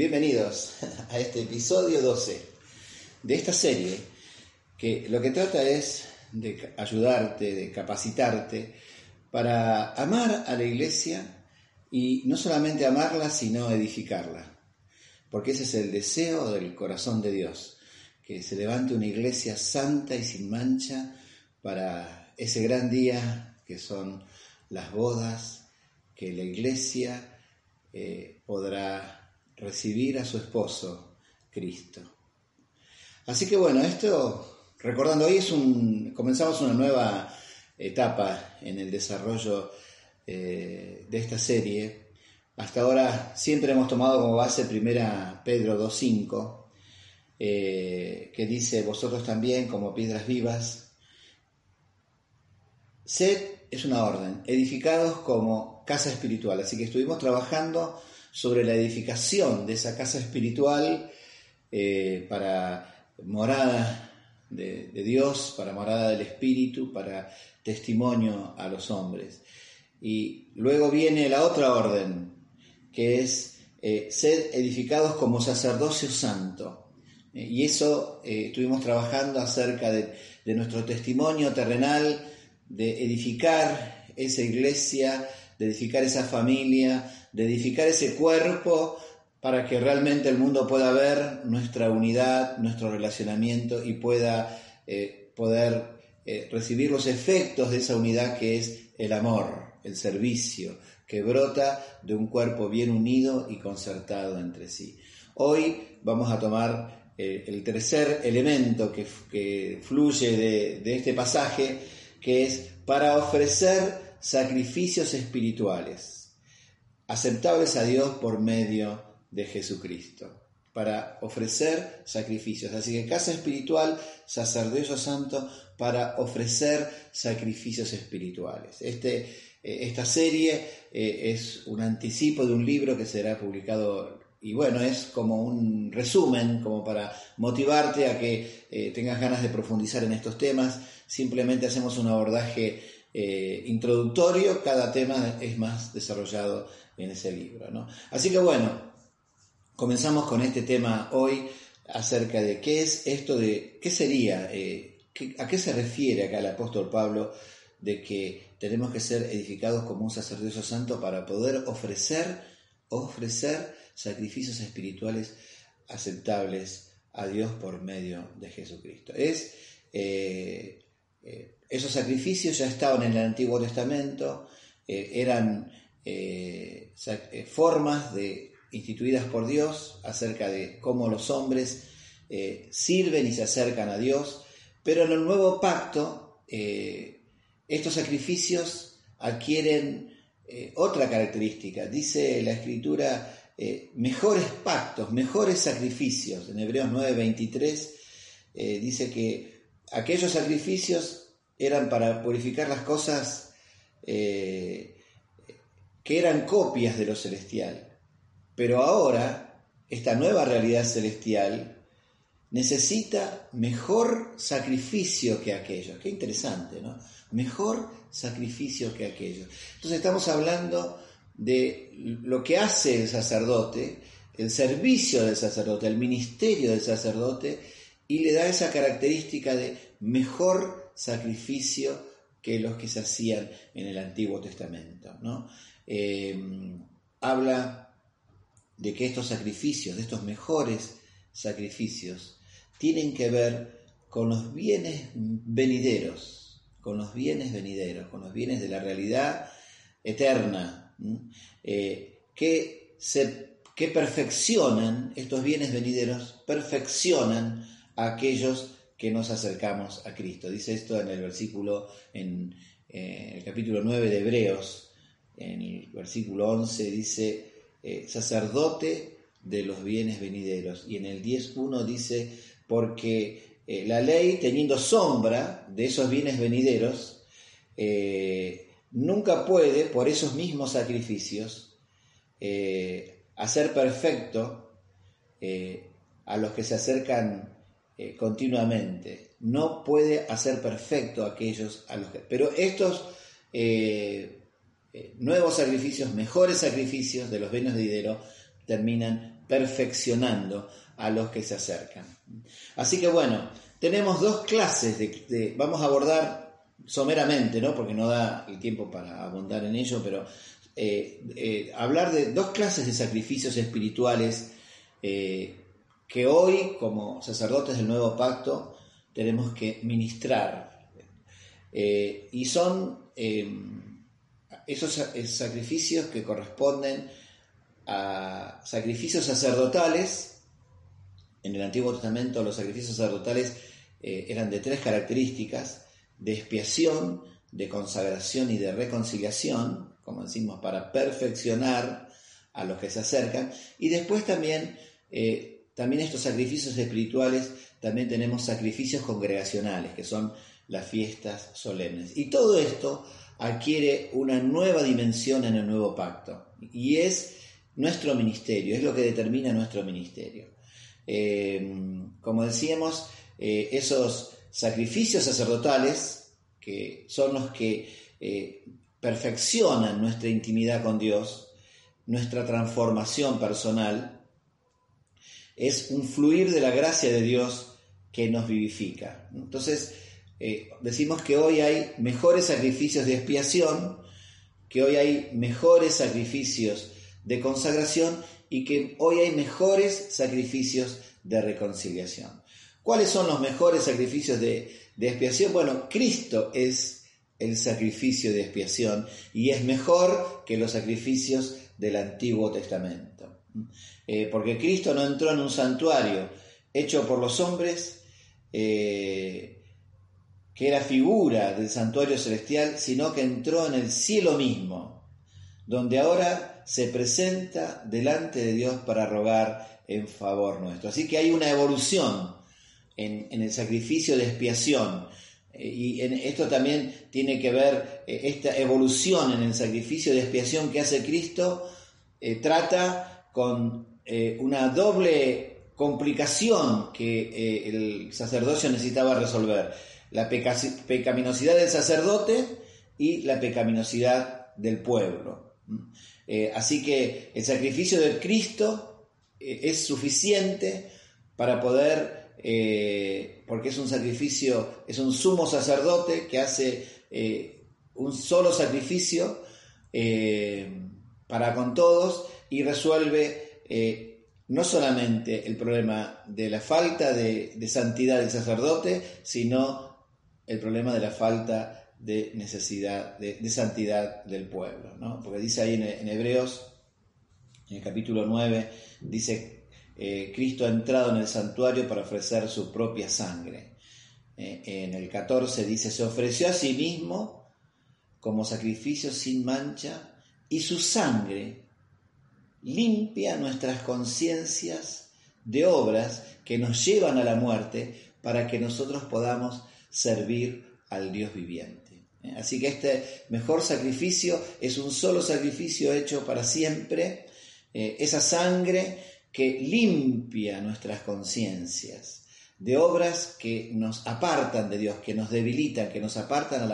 Bienvenidos a este episodio 12 de esta serie que lo que trata es de ayudarte, de capacitarte para amar a la iglesia y no solamente amarla, sino edificarla. Porque ese es el deseo del corazón de Dios, que se levante una iglesia santa y sin mancha para ese gran día que son las bodas, que la iglesia eh, podrá recibir a su esposo, Cristo. Así que bueno, esto, recordando, hoy es un, comenzamos una nueva etapa en el desarrollo eh, de esta serie. Hasta ahora siempre hemos tomado como base primera Pedro 2.5, eh, que dice, vosotros también como piedras vivas, sed es una orden, edificados como casa espiritual. Así que estuvimos trabajando sobre la edificación de esa casa espiritual eh, para morada de, Dios, para morada del Espíritu, para testimonio a los hombres. Y luego viene la otra orden, que es eh, ser edificados como sacerdocio santo. Eh, y eso estuvimos trabajando acerca de, de nuestro testimonio terrenal, de edificar esa iglesia, de edificar esa familia, de edificar ese cuerpo para que realmente el mundo pueda ver nuestra unidad, nuestro relacionamiento y pueda eh, poder eh, recibir los efectos de esa unidad que es el amor, el servicio, que brota de un cuerpo bien unido y concertado entre sí. Hoy vamos a tomar eh, el tercer elemento que, fluye de, de este pasaje, que es para ofrecer sacrificios espirituales aceptables a Dios por medio de Jesucristo, para ofrecer sacrificios. Así que casa espiritual, sacerdocio santo, para ofrecer sacrificios espirituales. Este, eh, esta serie eh, es un anticipo de un libro que será publicado y bueno, es como un resumen, como para motivarte a que eh, tengas ganas de profundizar en estos temas. Simplemente hacemos un abordaje introductorio, cada tema es más desarrollado en ese libro. ¿no? Así que bueno, comenzamos con este tema hoy acerca de qué es esto de, qué sería, eh, a qué se refiere acá el apóstol Pablo de que tenemos que ser edificados como un sacerdocio santo para poder ofrecer, ofrecer sacrificios espirituales aceptables a Dios por medio de Jesucristo. Es, eh, eh, esos sacrificios ya estaban en el Antiguo Testamento, eran eh, eh, formas de, instituidas por Dios acerca de cómo los hombres eh, sirven y se acercan a Dios, pero en el nuevo pacto estos sacrificios adquieren otra característica. Dice la escritura, mejores pactos, mejores sacrificios. En Hebreos 9:23 dice que aquellos sacrificios eran para purificar las cosas que eran copias de lo celestial. Pero ahora, esta nueva realidad celestial necesita mejor sacrificio que aquellos. Qué interesante, ¿no? Mejor sacrificio que aquellos. Entonces estamos hablando de lo que hace el sacerdote, el servicio del sacerdote, el ministerio del sacerdote, y le da esa característica de mejor sacrificio que los que se hacían en el Antiguo Testamento. ¿no? Eh, habla de que estos sacrificios, de estos mejores sacrificios, tienen que ver con los bienes venideros, con los bienes venideros, con los bienes de la realidad eterna, eh, que, se, que perfeccionan, estos bienes venideros, perfeccionan a aquellos que nos acercamos a Cristo. Dice esto en el versículo, en eh, el capítulo 9 de Hebreos, en el versículo 11 dice, eh, sacerdote de los bienes venideros. Y en el 10.1 dice, porque eh, la ley, teniendo sombra de esos bienes venideros, nunca puede, por esos mismos sacrificios, hacer perfecto a los que se acercan continuamente. No puede hacer perfecto a aquellos a los que... Pero estos eh, nuevos sacrificios, mejores sacrificios de los bienes de dinero, terminan perfeccionando a los que se acercan. Así que bueno, tenemos dos clases de, vamos a abordar someramente, ¿no? porque no da el tiempo para abundar en ello, pero eh, eh, hablar de dos clases de sacrificios espirituales eh, que hoy, como sacerdotes del nuevo pacto, tenemos que ministrar. y son esos sacrificios que corresponden a sacrificios sacerdotales. En el Antiguo Testamento los sacrificios sacerdotales eran de tres características, de expiación, de consagración y de reconciliación, como decimos, para perfeccionar a los que se acercan. Y después también, eh, también estos sacrificios espirituales, también tenemos sacrificios congregacionales, que son las fiestas solemnes. Y todo esto adquiere una nueva dimensión en el nuevo pacto. Y es nuestro ministerio, es lo que determina nuestro ministerio. Eh, como decíamos, eh, esos sacrificios sacerdotales, que son los que eh, perfeccionan nuestra intimidad con Dios, nuestra transformación personal, es un fluir de la gracia de Dios que nos vivifica. Entonces, eh, decimos que hoy hay mejores sacrificios de expiación, que hoy hay mejores sacrificios de consagración y que hoy hay mejores sacrificios de reconciliación. ¿Cuáles son los mejores sacrificios de, de expiación? Bueno, Cristo es el sacrificio de expiación y es mejor que los sacrificios del Antiguo Testamento. Eh, porque Cristo no entró en un santuario hecho por los hombres, eh, que era figura del santuario celestial, sino que entró en el cielo mismo, donde ahora se presenta delante de Dios para rogar en favor nuestro. Así que hay una evolución en, el sacrificio de expiación. Eh, y esto también tiene que ver esta evolución en el sacrificio de expiación que hace Cristo, eh, trata con una doble complicación que el sacerdocio necesitaba resolver. La pecaminosidad del sacerdote y la pecaminosidad del pueblo. así que el sacrificio de Cristo es suficiente para poder eh, porque es un sacrificio, es un sumo sacerdote que hace eh, un solo sacrificio eh, para con todos y resuelve no solamente el problema de la falta de, santidad del sacerdote, sino el problema de la falta de necesidad, de, santidad del pueblo. Porque dice ahí en, en Hebreos, en el capítulo 9, dice eh, Cristo ha entrado en el santuario para ofrecer su propia sangre. Eh, en el 14 dice, se ofreció a sí mismo como sacrificio sin mancha y su sangre limpia nuestras conciencias de obras que nos llevan a la muerte para que nosotros podamos servir al Dios viviente. Eh, así que este mejor sacrificio es un solo sacrificio hecho para siempre. esa sangre que limpia nuestras conciencias de obras que nos apartan de Dios, que nos debilitan, que nos apartan,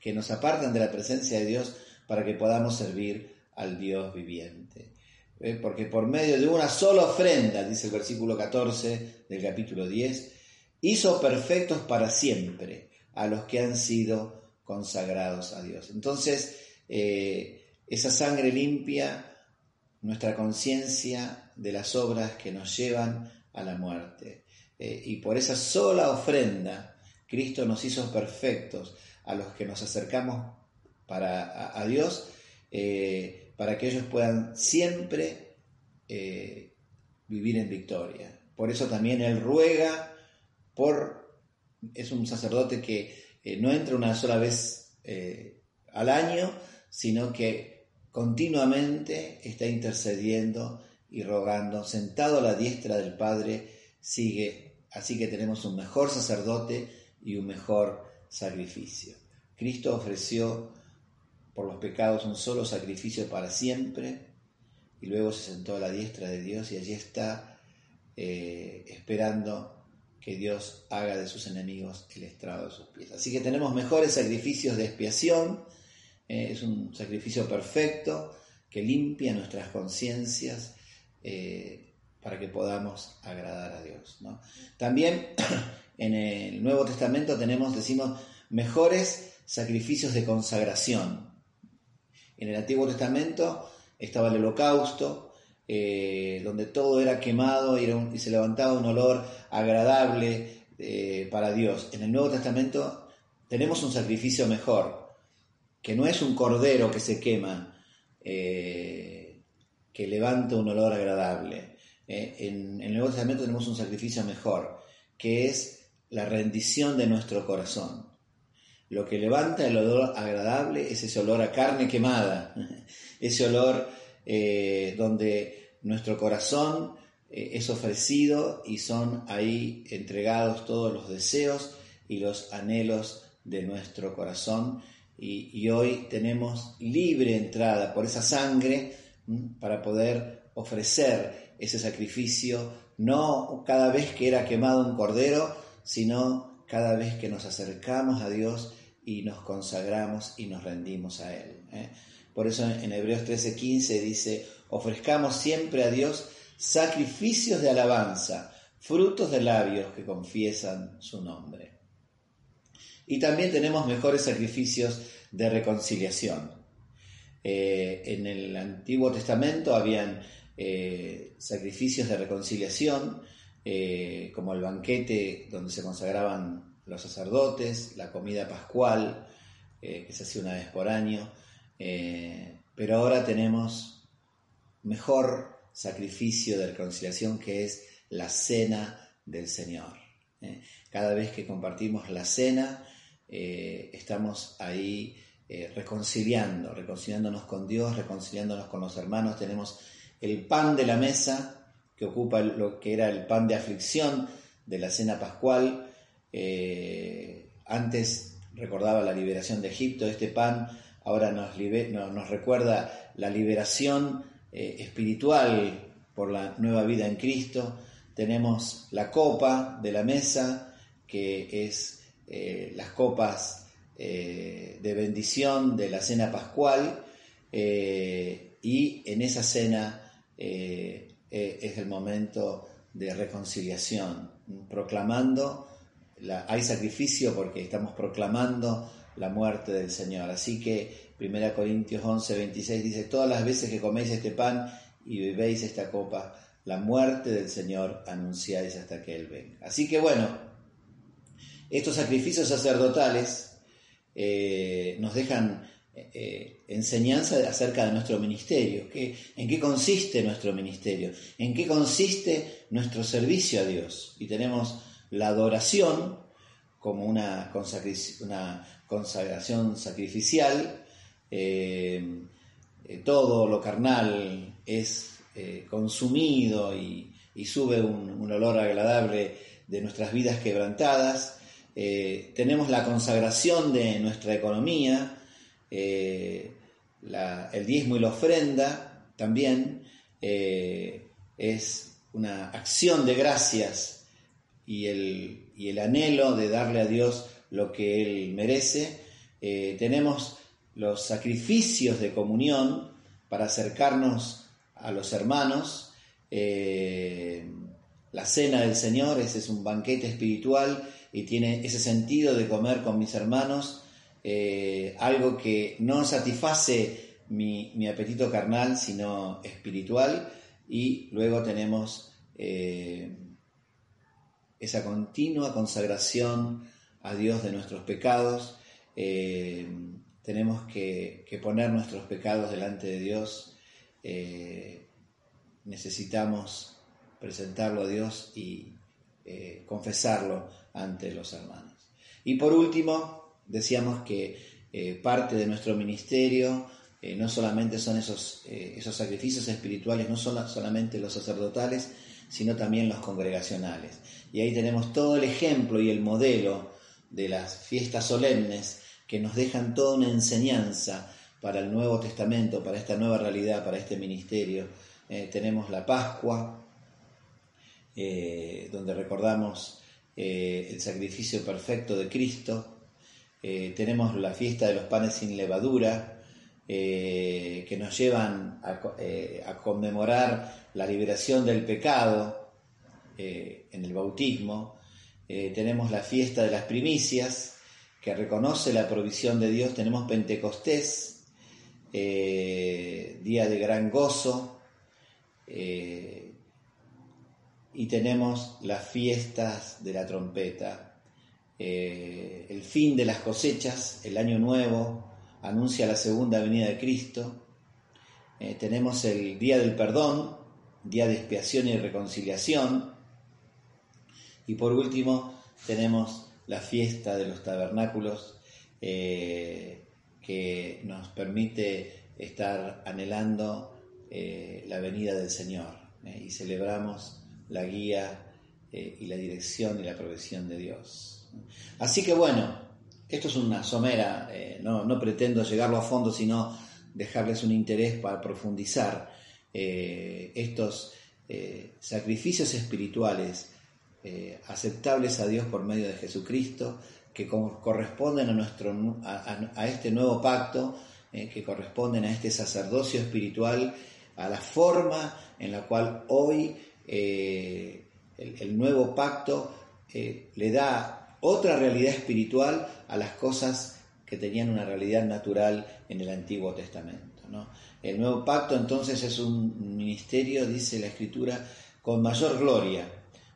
que nos apartan de la presencia de Dios para que podamos servir al Dios viviente. ¿Eh? Porque por medio de una sola ofrenda, dice el versículo 14 del capítulo 10, hizo perfectos para siempre a los que han sido consagrados a Dios. Entonces, eh, esa sangre limpia nuestra conciencia de las obras que nos llevan a la muerte. Eh, y por esa sola ofrenda, Cristo nos hizo perfectos a los que nos acercamos para, a, Dios, para que ellos puedan siempre eh, vivir en victoria. Por eso también Él ruega por, es un sacerdote que no entra una sola vez al año, sino que continuamente está intercediendo y rogando, sentado a la diestra del Padre, sigue, así que tenemos un mejor sacerdote y un mejor sacrificio. Cristo ofreció por los pecados un solo sacrificio para siempre y luego se sentó a la diestra de Dios y allí está eh, esperando que Dios haga de sus enemigos el estrado de sus pies. Así que tenemos mejores sacrificios de expiación, eh, es un sacrificio perfecto que limpia nuestras conciencias eh, para que podamos agradar a Dios. También en el Nuevo Testamento tenemos, decimos, mejores sacrificios de consagración. En el Antiguo Testamento estaba el holocausto, eh, donde todo era quemado y, se levantaba un olor agradable eh, para Dios. En el Nuevo Testamento tenemos un sacrificio mejor, que no es un cordero que se quema, eh, que levanta un olor agradable. en el Nuevo Testamento tenemos un sacrificio mejor, que es la rendición de nuestro corazón. Lo que levanta el olor agradable es ese olor a carne quemada, ese olor eh, donde nuestro corazón eh, es ofrecido y son ahí entregados todos los deseos y los anhelos de nuestro corazón. Y, hoy tenemos libre entrada por esa sangre para poder ofrecer ese sacrificio, no cada vez que era quemado un cordero, sino cada vez que nos acercamos a Dios y nos consagramos y nos rendimos a Él. ¿eh? Por eso en Hebreos 13:15 dice, ofrezcamos siempre a Dios sacrificios de alabanza, frutos de labios que confiesan su nombre. Y también tenemos mejores sacrificios de reconciliación. Eh, en el Antiguo Testamento habían eh, sacrificios de reconciliación, eh, como el banquete donde se consagraban los sacerdotes, la comida pascual, eh, que se hacía una vez por año, eh, pero ahora tenemos mejor sacrificio de reconciliación que es la cena del Señor. Cada vez que compartimos la cena, estamos ahí reconciliando, reconciliándonos con Dios, reconciliándonos con los hermanos, tenemos el pan de la mesa, que ocupa lo que era el pan de aflicción de la cena pascual. Eh, antes recordaba la liberación de Egipto, este pan ahora nos, nos recuerda la liberación eh, espiritual por la nueva vida en Cristo. Tenemos la copa de la mesa, que es eh, las copas de bendición de la cena pascual, y en esa cena eh, es el momento de reconciliación, proclamando, la, hay sacrificio porque estamos proclamando la muerte del Señor. Así que 1 Corintios 11, 26 dice, todas las veces que coméis este pan y bebéis esta copa, la muerte del Señor anunciáis hasta que Él venga. Así que bueno, estos sacrificios sacerdotales eh, nos dejan eh, enseñanza acerca de nuestro ministerio, en qué consiste nuestro ministerio, en qué consiste nuestro servicio a Dios. Y tenemos la adoración como una, consagración sacrificial, eh, eh, todo lo carnal es consumido y, sube un, olor agradable de nuestras vidas quebrantadas. tenemos la consagración de nuestra economía, eh, el diezmo y la ofrenda también eh, es una acción de gracias y el, el, anhelo de darle a Dios lo que Él merece. Eh, tenemos los sacrificios de comunión para acercarnos a los hermanos. la cena del Señor, ese es un banquete espiritual y tiene ese sentido de comer con mis hermanos eh, algo que no satisface mi, apetito carnal, sino espiritual, y luego tenemos eh, esa continua consagración a Dios de nuestros pecados. Eh, tenemos que, poner nuestros pecados delante de Dios. necesitamos presentarlo a Dios y confesarlo ante los hermanos. Y por último, decíamos que eh, parte de nuestro ministerio eh, no solamente son esos, eh, esos sacrificios espirituales, no son solamente los sacerdotales, sino también los congregacionales. Y ahí tenemos todo el ejemplo y el modelo de las fiestas solemnes que nos dejan toda una enseñanza para el Nuevo Testamento, para esta nueva realidad, para este ministerio. tenemos la Pascua, donde recordamos el sacrificio perfecto de Cristo, eh, tenemos la fiesta de los panes sin levadura, que nos llevan a, conmemorar la liberación del pecado en el bautismo. tenemos la fiesta de las primicias, que reconoce la provisión de Dios. Tenemos Pentecostés, día de gran gozo, eh, y tenemos las fiestas de la trompeta, eh, el fin de las cosechas, el año nuevo, anuncia la segunda venida de Cristo, eh, tenemos el día del perdón, día de expiación y reconciliación, y por último tenemos la fiesta de los tabernáculos que nos permite estar anhelando eh, la venida del Señor eh, y celebramos la guía eh, y la dirección y la provisión de Dios. Así que bueno, esto es una somera, no, no, pretendo llegarlo a fondo, sino dejarles un interés para profundizar estos sacrificios espirituales aceptables a Dios por medio de Jesucristo, que corresponden a, nuestro, a este nuevo pacto, que corresponden a este sacerdocio espiritual a la forma en la cual hoy eh, el, nuevo pacto eh, le da otra realidad espiritual a las cosas que tenían una realidad natural en el Antiguo Testamento. El nuevo pacto entonces es un ministerio, dice la Escritura, con mayor gloria,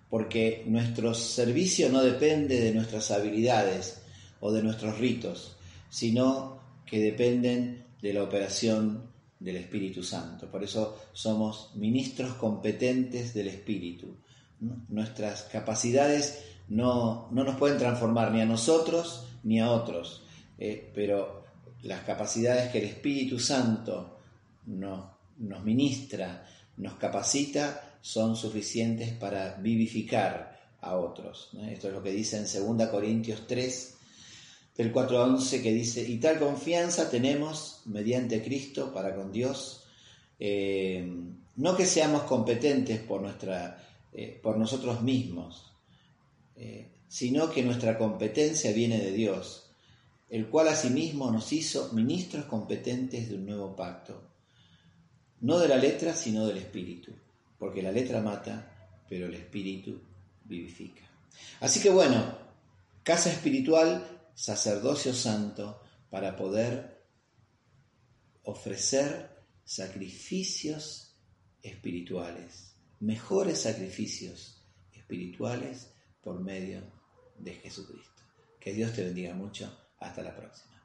porque nuestro servicio no depende de nuestras habilidades o de nuestros ritos, sino que dependen de la operación del Espíritu Santo. Por eso somos ministros competentes del Espíritu. Nuestras capacidades no, nos pueden transformar ni a nosotros ni a otros, eh, pero las capacidades que el Espíritu Santo nos, nos ministra, nos capacita, son suficientes para vivificar a otros. Esto es lo que dice en 2 Corintios 3, del 4 a 11 que dice, y tal confianza tenemos mediante Cristo para con Dios, eh, no que seamos competentes por, nuestra, eh, por nosotros mismos, eh, sino que nuestra competencia viene de Dios, el cual asimismo nos hizo ministros competentes de un nuevo pacto, no de la letra, sino del espíritu, porque la letra mata, pero el espíritu vivifica. Así que bueno, casa espiritual sacerdocio santo para poder ofrecer sacrificios espirituales, mejores sacrificios espirituales por medio de Jesucristo. Que Dios te bendiga mucho. Hasta la próxima.